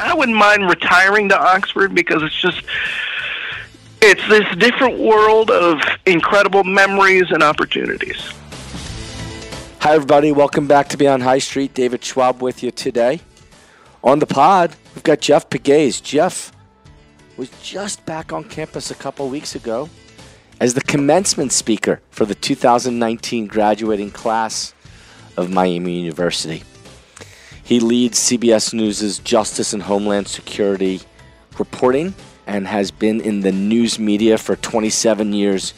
I wouldn't mind retiring to Oxford because it's just it's this different world of incredible memories and opportunities. Hi, everybody. Welcome back to Beyond High Street. David Schwab with you today. On the pod, we've got Jeff Pegues. Jeff was just back on campus a couple weeks ago as the commencement speaker for the 2019 graduating class of Miami University. He leads CBS News' Justice and Homeland Security reporting and has been in the news media for 27 years.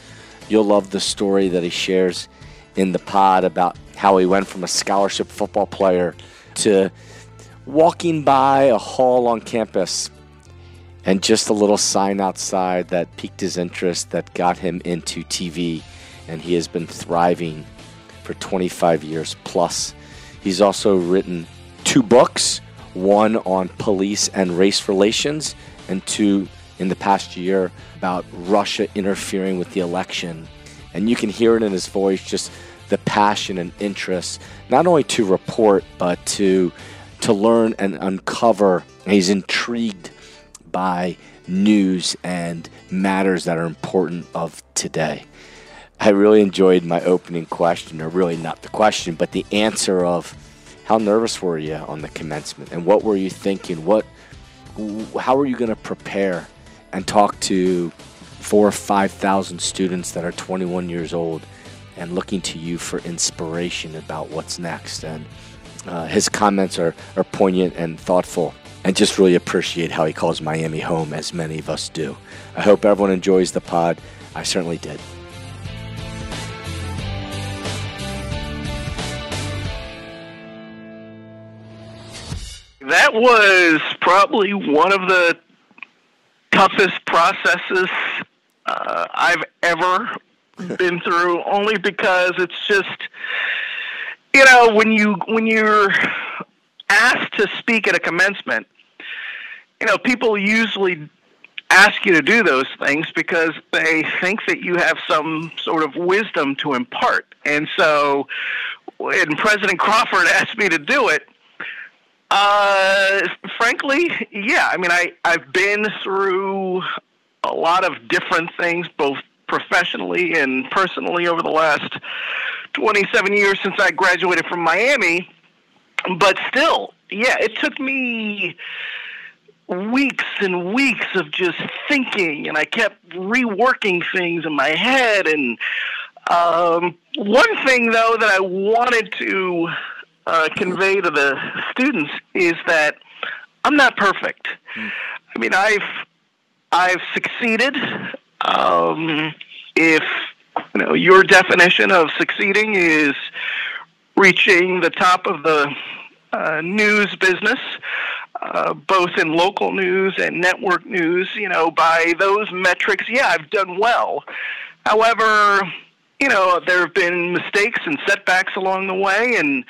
You'll love the story that he shares in the pod about how he went from a scholarship football player to walking by a hall on campus and just a little sign outside that piqued his interest that got him into TV and he has been thriving for 25 years plus. He's also written two books, one on police and race relations and two in the past year about Russia interfering with the election. And you can hear it in his voice just the passion and interest, not only to report, but to, to learn and uncover. He's intrigued by news and matters that are important of today. I really enjoyed my opening question, or really not the question, but the answer of how nervous were you on the commencement and what were you thinking? What, how are you going to prepare and talk to four or 5,000 students that are 21 years old and looking to you for inspiration about what's next. And uh, his comments are, are poignant and thoughtful, and just really appreciate how he calls Miami home, as many of us do. I hope everyone enjoys the pod. I certainly did. That was probably one of the toughest processes uh, I've ever been through. Only because it's just, you know, when you when you're asked to speak at a commencement, you know, people usually ask you to do those things because they think that you have some sort of wisdom to impart. And so when President Crawford asked me to do it, uh, frankly, yeah. I mean, I I've been through a lot of different things, both professionally and personally, over the last 27 years since I graduated from Miami. But still, yeah, it took me weeks and weeks of just thinking, and I kept reworking things in my head. And um, one thing, though, that I wanted to uh, convey to the students is that I'm not perfect. Mm. I mean, I've I've succeeded. Um, if you know your definition of succeeding is reaching the top of the uh, news business, uh, both in local news and network news, you know, by those metrics, yeah, I've done well. However, you know, there have been mistakes and setbacks along the way, and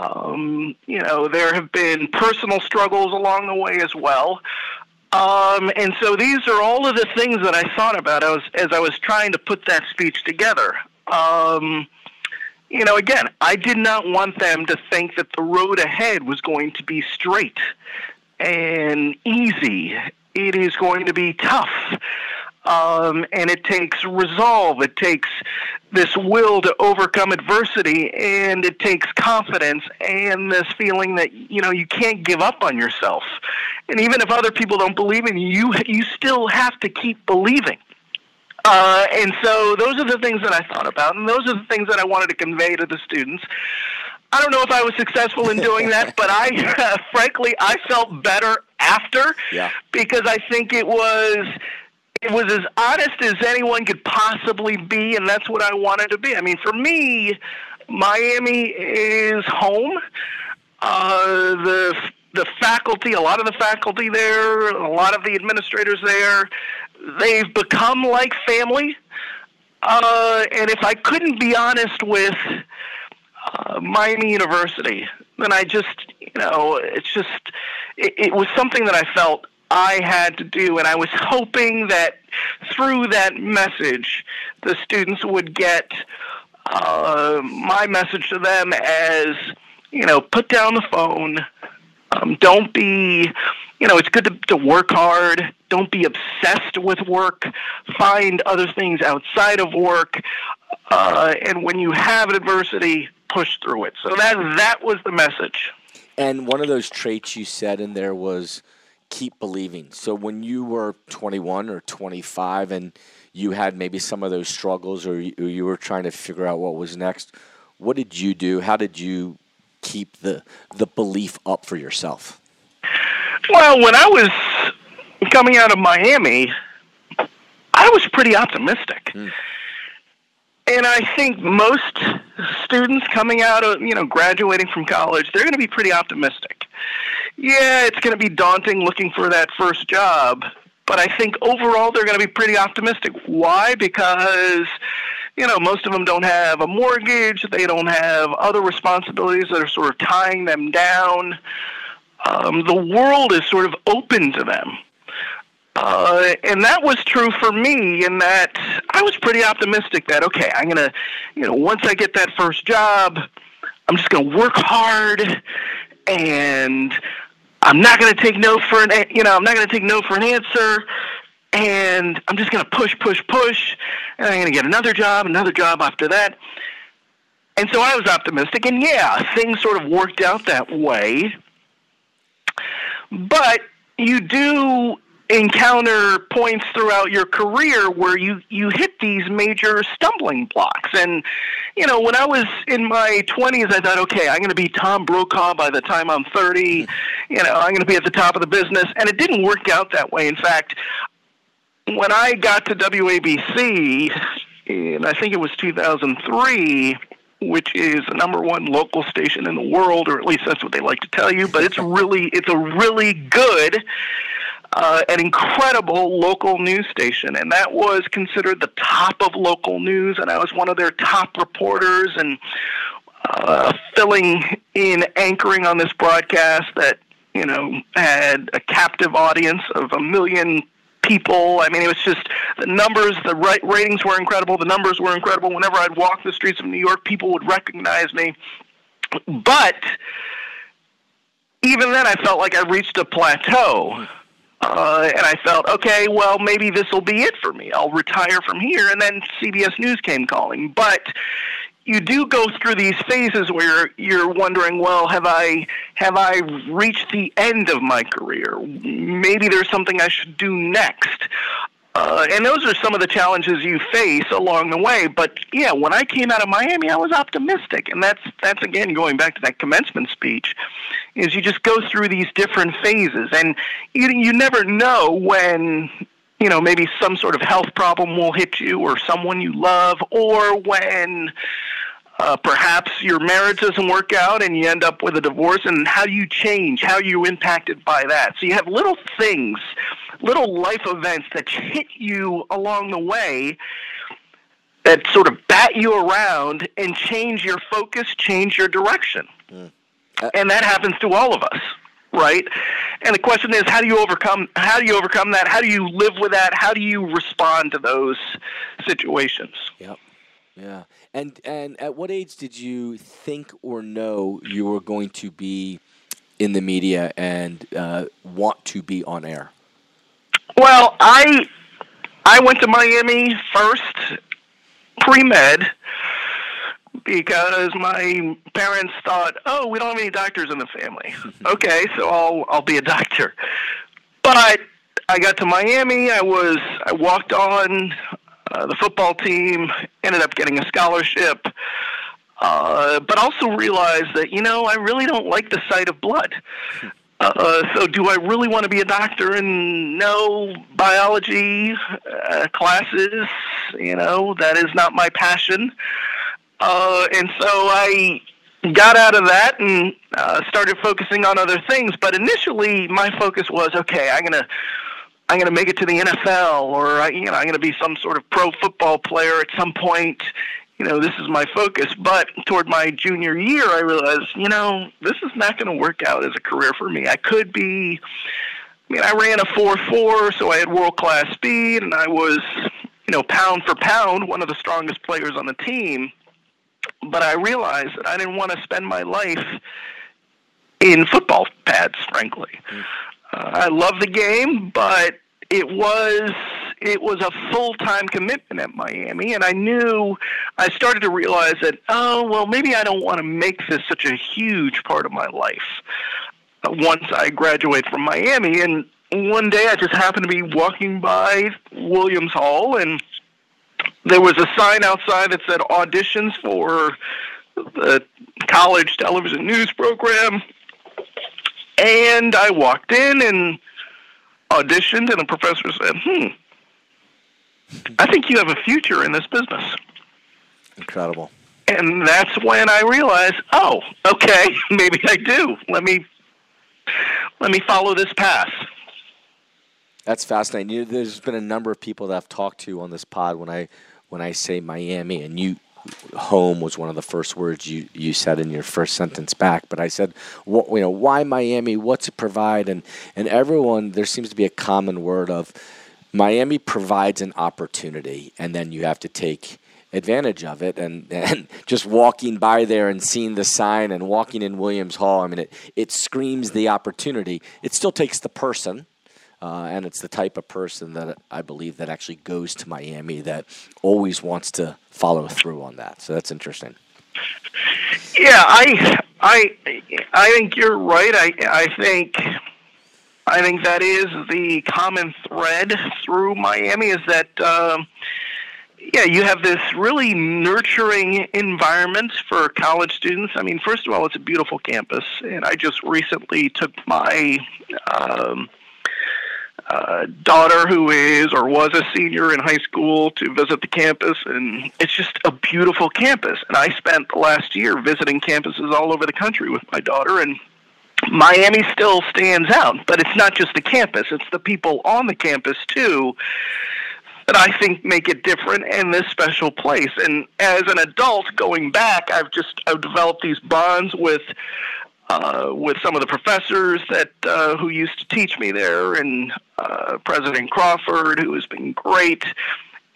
um, you know, there have been personal struggles along the way as well. Um, and so these are all of the things that I thought about as, as I was trying to put that speech together. Um, you know, again, I did not want them to think that the road ahead was going to be straight and easy. It is going to be tough. Um, and it takes resolve. It takes this will to overcome adversity, and it takes confidence and this feeling that you know you can't give up on yourself. And even if other people don't believe in you, you still have to keep believing. Uh, and so those are the things that I thought about, and those are the things that I wanted to convey to the students. I don't know if I was successful in doing that, but I, uh, frankly, I felt better after yeah. because I think it was it was as honest as anyone could possibly be, and that's what I wanted to be. I mean, for me, Miami is home. Uh, the the faculty, a lot of the faculty there, a lot of the administrators there, they've become like family. Uh, and if I couldn't be honest with uh, Miami University, then I just, you know, it's just, it, it was something that I felt I had to do. And I was hoping that through that message, the students would get uh, my message to them as, you know, put down the phone. Um, don't be you know, it's good to, to work hard. Don't be obsessed with work. Find other things outside of work. Uh, and when you have adversity, push through it. So that that was the message. And one of those traits you said in there was keep believing. So when you were 21 or 25 and you had maybe some of those struggles or you, or you were trying to figure out what was next, what did you do? How did you keep the the belief up for yourself? Well, when I was coming out of Miami, I was pretty optimistic. Mm. And I think most students coming out of, you know, graduating from college, they're going to be pretty optimistic. Yeah, it's going to be daunting looking for that first job, but I think overall they're going to be pretty optimistic. Why? Because you know, most of them don't have a mortgage, they don't have other responsibilities that are sort of tying them down. Um, the world is sort of open to them. Uh, and that was true for me in that I was pretty optimistic that, okay, I'm going to, you know, once I get that first job, I'm just going to work hard and I'm not going to take no for an, you know, I'm not going to take no for an answer and I'm just going to push, push, push, and I'm going to get another job, another job after that. And so I was optimistic, and yeah, things sort of worked out that way. But you do encounter points throughout your career where you you hit these major stumbling blocks. And you know when i was in my 20s i thought okay i'm going to be tom brokaw by the time i'm 30 you know i'm going to be at the top of the business. And it didn't work out that way. In fact when I got to WABC, and I think it was 2003, which is the number one local station in the world, or at least that's what they like to tell you. But it's really, it's a really good, uh, an incredible local news station, and that was considered the top of local news. And I was one of their top reporters, and uh, filling in anchoring on this broadcast that you know had a captive audience of a million people. I mean, it was just the numbers, the ratings were incredible. The numbers were incredible. Whenever I'd walk the streets of New York, people would recognize me. But even then, I felt like I reached a plateau. Uh, and I felt, okay, well, maybe this will be it for me. I'll retire from here. And then CBS News came calling. But you do go through these phases where you're wondering, well, have I have I reached the end of my career? Maybe there's something I should do next. Uh, and those are some of the challenges you face along the way. But yeah, when I came out of Miami, I was optimistic, and that's that's again going back to that commencement speech. Is you just go through these different phases, and you you never know when you know maybe some sort of health problem will hit you, or someone you love, or when uh, perhaps your marriage doesn't work out and you end up with a divorce, and how you change? How you impacted by that? So you have little things, little life events that hit you along the way that sort of bat you around and change your focus, change your direction. Mm. Uh, and that happens to all of us, right? And the question is, how do you overcome? How do you overcome that? How do you live with that? How do you respond to those situations? Yep. Yeah. And and at what age did you think or know you were going to be in the media and uh, want to be on air? Well, I I went to Miami first pre med because my parents thought, oh, we don't have any doctors in the family. okay, so I'll I'll be a doctor. But I got to Miami. I was I walked on uh, the football team ended up getting a scholarship, uh, but also realized that, you know, I really don't like the sight of blood. Uh, so, do I really want to be a doctor and know biology uh, classes? You know, that is not my passion. Uh, and so I got out of that and uh, started focusing on other things. But initially, my focus was okay, I'm going to I'm going to make it to the NFL or you know I'm going to be some sort of pro football player at some point. You know, this is my focus. But toward my junior year, I realized, you know, this is not going to work out as a career for me. I could be. I mean, I ran a four four, so I had world class speed, and I was, you know, pound for pound, one of the strongest players on the team. But I realized that I didn't want to spend my life in football pads, frankly. Mm. Uh, I love the game, but it was it was a full time commitment at Miami, and I knew I started to realize that oh well maybe I don't want to make this such a huge part of my life. Uh, once I graduate from Miami, and one day I just happened to be walking by Williams Hall, and there was a sign outside that said auditions for the college television news program. And I walked in and auditioned, and the professor said, Hmm, I think you have a future in this business. Incredible. And that's when I realized, oh, okay, maybe I do. Let me let me follow this path. That's fascinating. You, there's been a number of people that I've talked to on this pod when I when I say Miami, and you home was one of the first words you, you said in your first sentence back. But I said, what, you know, why Miami? What's it provide? And and everyone there seems to be a common word of Miami provides an opportunity, and then you have to take advantage of it. And, and just walking by there and seeing the sign and walking in Williams Hall, I mean, it, it screams the opportunity. It still takes the person. Uh, and it's the type of person that I believe that actually goes to Miami that always wants to follow through on that. So that's interesting. Yeah, I, I, I think you're right. I, I think, I think that is the common thread through Miami is that, um, yeah, you have this really nurturing environment for college students. I mean, first of all, it's a beautiful campus, and I just recently took my um, uh, daughter who is or was a senior in high school to visit the campus, and it's just a beautiful campus. And I spent the last year visiting campuses all over the country with my daughter, and Miami still stands out. But it's not just the campus; it's the people on the campus too that I think make it different and this special place. And as an adult, going back, I've just I've developed these bonds with uh, with some of the professors that uh, who used to teach me there, and uh, President Crawford, who has been great.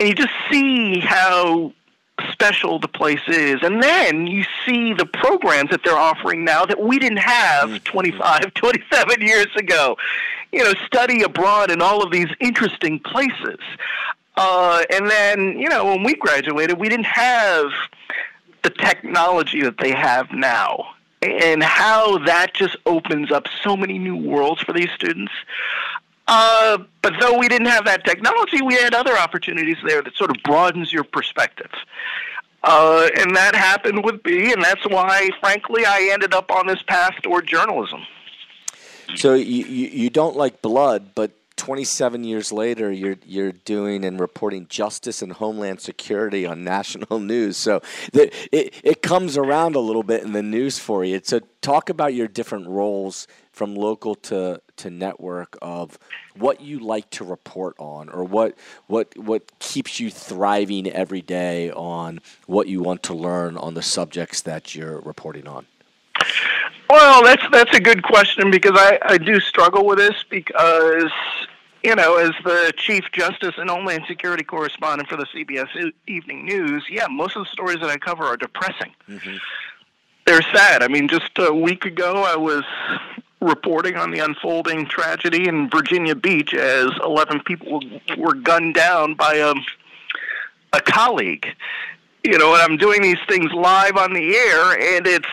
And you just see how special the place is. And then you see the programs that they're offering now that we didn't have mm-hmm. 25, 27 years ago. You know, study abroad in all of these interesting places. Uh, and then, you know, when we graduated, we didn't have the technology that they have now and how that just opens up so many new worlds for these students. Uh, but though we didn't have that technology, we had other opportunities there that sort of broadens your perspective. Uh, and that happened with me, and that's why, frankly, I ended up on this path toward journalism. So you, you, you don't like blood, but 27 years later, you're you're doing and reporting justice and homeland security on national news. So the, it it comes around a little bit in the news for you. So talk about your different roles from local to to network of what you like to report on, or what what what keeps you thriving every day on what you want to learn on the subjects that you're reporting on. Well, that's that's a good question because I, I do struggle with this because you know, as the Chief Justice and Homeland Security correspondent for the CBS Evening News, yeah, most of the stories that I cover are depressing. Mm-hmm. They're sad. I mean, just a week ago, I was reporting on the unfolding tragedy in Virginia Beach as 11 people were gunned down by a, a colleague. You know, and I'm doing these things live on the air, and it's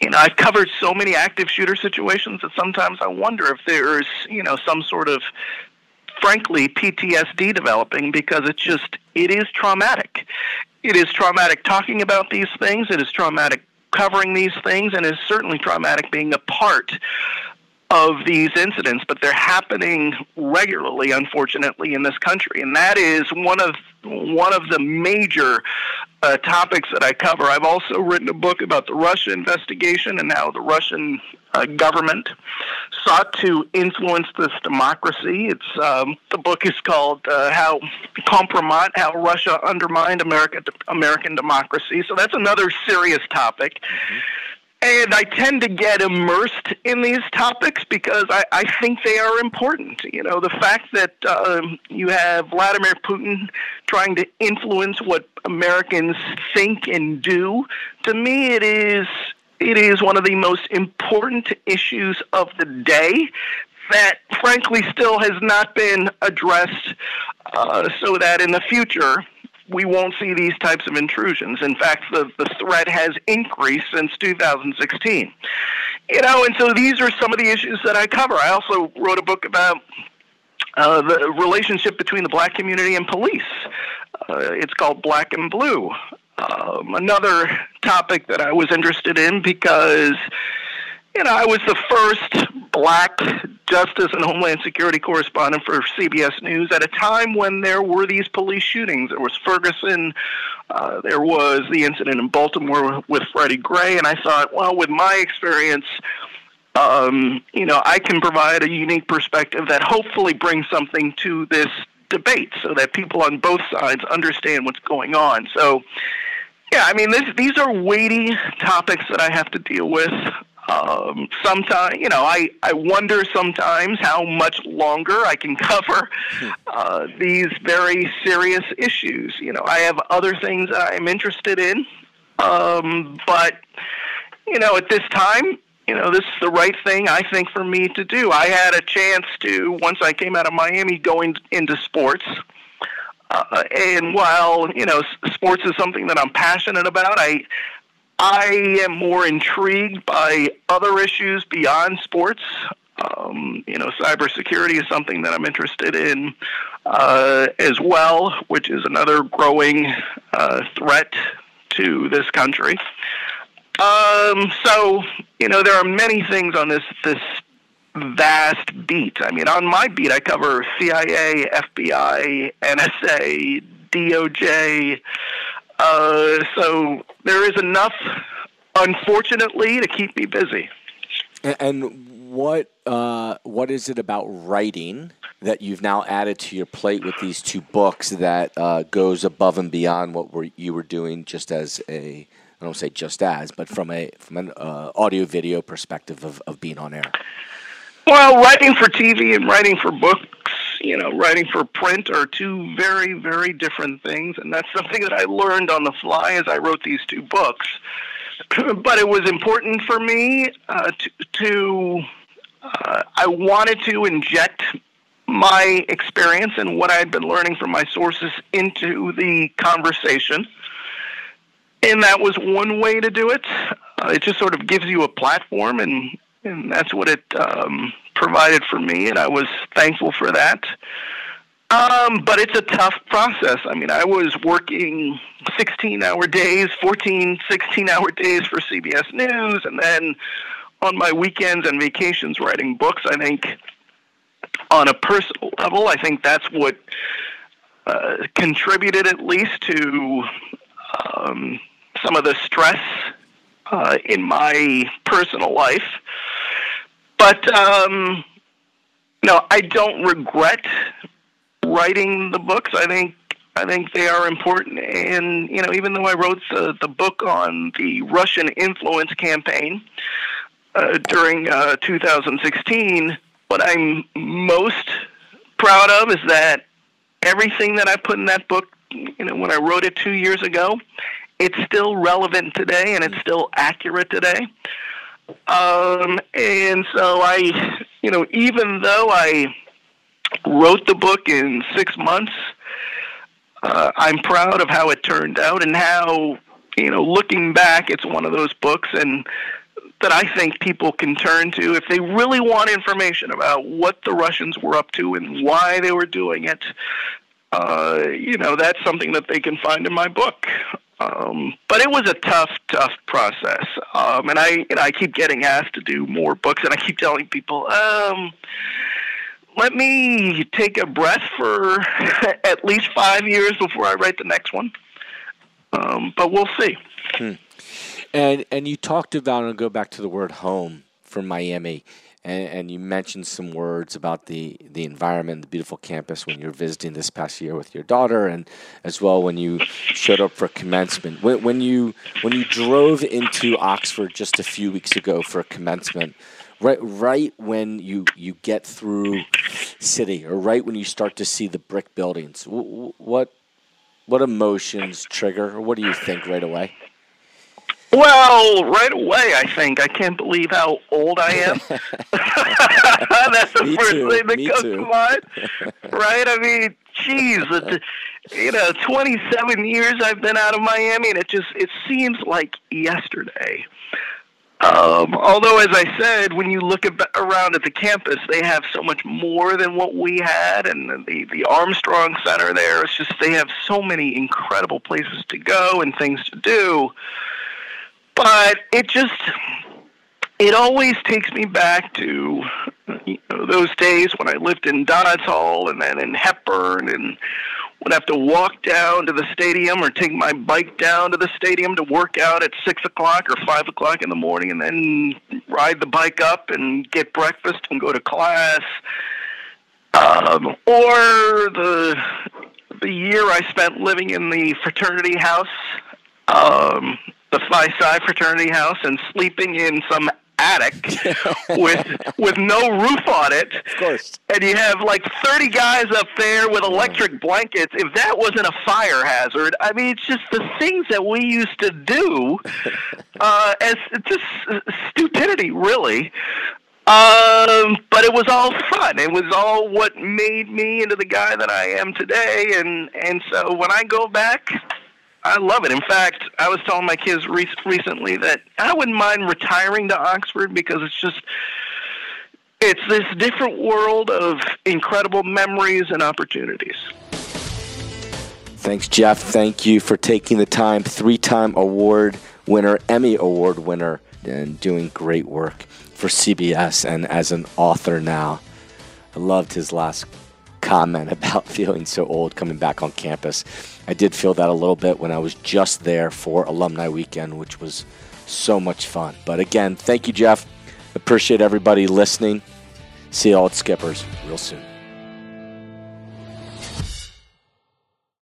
you know, I've covered so many active shooter situations that sometimes I wonder if there's, you know, some sort of frankly PTSD developing because it's just it is traumatic. It is traumatic talking about these things, it is traumatic covering these things and it is certainly traumatic being a part of these incidents, but they're happening regularly, unfortunately, in this country, and that is one of one of the major uh, topics that I cover. I've also written a book about the Russia investigation and how the Russian uh, government sought to influence this democracy. It's um, the book is called uh, "How Kompromat: How Russia Undermined America, American Democracy." So that's another serious topic. Mm-hmm. And I tend to get immersed in these topics because I, I think they are important. You know, the fact that um, you have Vladimir Putin trying to influence what Americans think and do, to me, it is it is one of the most important issues of the day that, frankly, still has not been addressed uh, so that in the future we won't see these types of intrusions. In fact, the, the threat has increased since 2016. You know, and so these are some of the issues that I cover. I also wrote a book about uh, the relationship between the black community and police. Uh, it's called Black and Blue. Um, another topic that I was interested in because, you know, I was the first black justice and homeland security correspondent for CBS News at a time when there were these police shootings. There was Ferguson, uh, there was the incident in Baltimore with Freddie Gray, and I thought, well, with my experience, um, you know, I can provide a unique perspective that hopefully brings something to this debate so that people on both sides understand what's going on. So, yeah, I mean, this, these are weighty topics that I have to deal with. Um, sometimes, you know, I, I wonder sometimes how much longer I can cover uh, these very serious issues. You know, I have other things I'm interested in, um, but, you know, at this time, you know, this is the right thing, I think, for me to do. I had a chance to, once I came out of Miami, going into sports. Uh, and while, you know, sports is something that I'm passionate about, I, I am more intrigued by other issues beyond sports. Um, you know, cybersecurity is something that I'm interested in uh, as well, which is another growing uh, threat to this country. Um, so, you know, there are many things on this this vast beat. I mean, on my beat, I cover CIA, FBI, NSA, DOJ. Uh, so there is enough, unfortunately, to keep me busy. And what uh, what is it about writing that you've now added to your plate with these two books that uh, goes above and beyond what were, you were doing just as a I don't say just as, but from a from an uh, audio video perspective of, of being on air? Well, writing for TV and writing for books, you know, writing for print are two very, very different things, and that's something that I learned on the fly as I wrote these two books. but it was important for me uh, to, to uh, I wanted to inject my experience and what I had been learning from my sources into the conversation and that was one way to do it. Uh, it just sort of gives you a platform, and and that's what it um, provided for me, and I was thankful for that. Um, but it's a tough process. I mean, I was working 16 hour days, 14, 16 hour days for CBS News, and then on my weekends and vacations writing books. I think on a personal level, I think that's what uh, contributed at least to um, some of the stress uh, in my personal life. But um, no, I don't regret writing the books. I think I think they are important, and you know, even though I wrote the the book on the Russian influence campaign uh, during uh, 2016, what I'm most proud of is that everything that I put in that book, you know, when I wrote it two years ago, it's still relevant today and it's still accurate today. Um, and so I, you know, even though I wrote the book in six months, uh, I'm proud of how it turned out and how, you know, looking back, it's one of those books and that I think people can turn to if they really want information about what the Russians were up to and why they were doing it. Uh, you know, that's something that they can find in my book. Um, but it was a tough, tough process. Um, and I, and I keep getting asked to do more books, and I keep telling people, um, let me take a breath for at least five years before I write the next one. Um, but we'll see. Hmm. And and you talked about, and go back to the word home from Miami and, and, you mentioned some words about the, the environment, the beautiful campus when you were visiting this past year with your daughter, and as well when you showed up for commencement. When, when you when you drove into Oxford just a few weeks ago for commencement, right right when you you get through city, or right when you start to see the brick buildings, what what emotions trigger, or what do you think right away? Well, right away, I think I can't believe how old I am. That's the Me first too, thing that me comes too. to mind, right? I mean, geez, it, you know, 27 years I've been out of Miami, and it just it seems like yesterday. Um, although, as I said, when you look ab- around at the campus, they have so much more than what we had, and the the Armstrong Center there. It's just they have so many incredible places to go and things to do. But it just it always takes me back to you know, those days when I lived in Dodds Hall and then in Hepburn and would have to walk down to the stadium or take my bike down to the stadium to work out at six o'clock or five o'clock in the morning and then ride the bike up and get breakfast and go to class. Um, or the the year I spent living in the fraternity house, um, the Phi Psi fraternity house, and sleeping in some attic with with no roof on it Of course. and you have like 30 guys up there with electric blankets. If that wasn't a fire hazard, I mean, it's just the things that we used to do uh, as just stupidity, really. Um, but it was all fun. It was all what made me into the guy that I am today. And and so when I go back, I love it. In fact, I was telling my kids re- recently that I wouldn't mind retiring to Oxford because it's just it's this different world of incredible memories and opportunities. Thanks, Jeff. Thank you for taking the time. Three time award winner, Emmy Award winner, and doing great work for CBS and as an author now. I loved his last comment about feeling so old coming back on campus. I did feel that a little bit when I was just there for Alumni Weekend, which was so much fun. But again, thank you, Jeff. Appreciate everybody listening. See you all at Skippers real soon.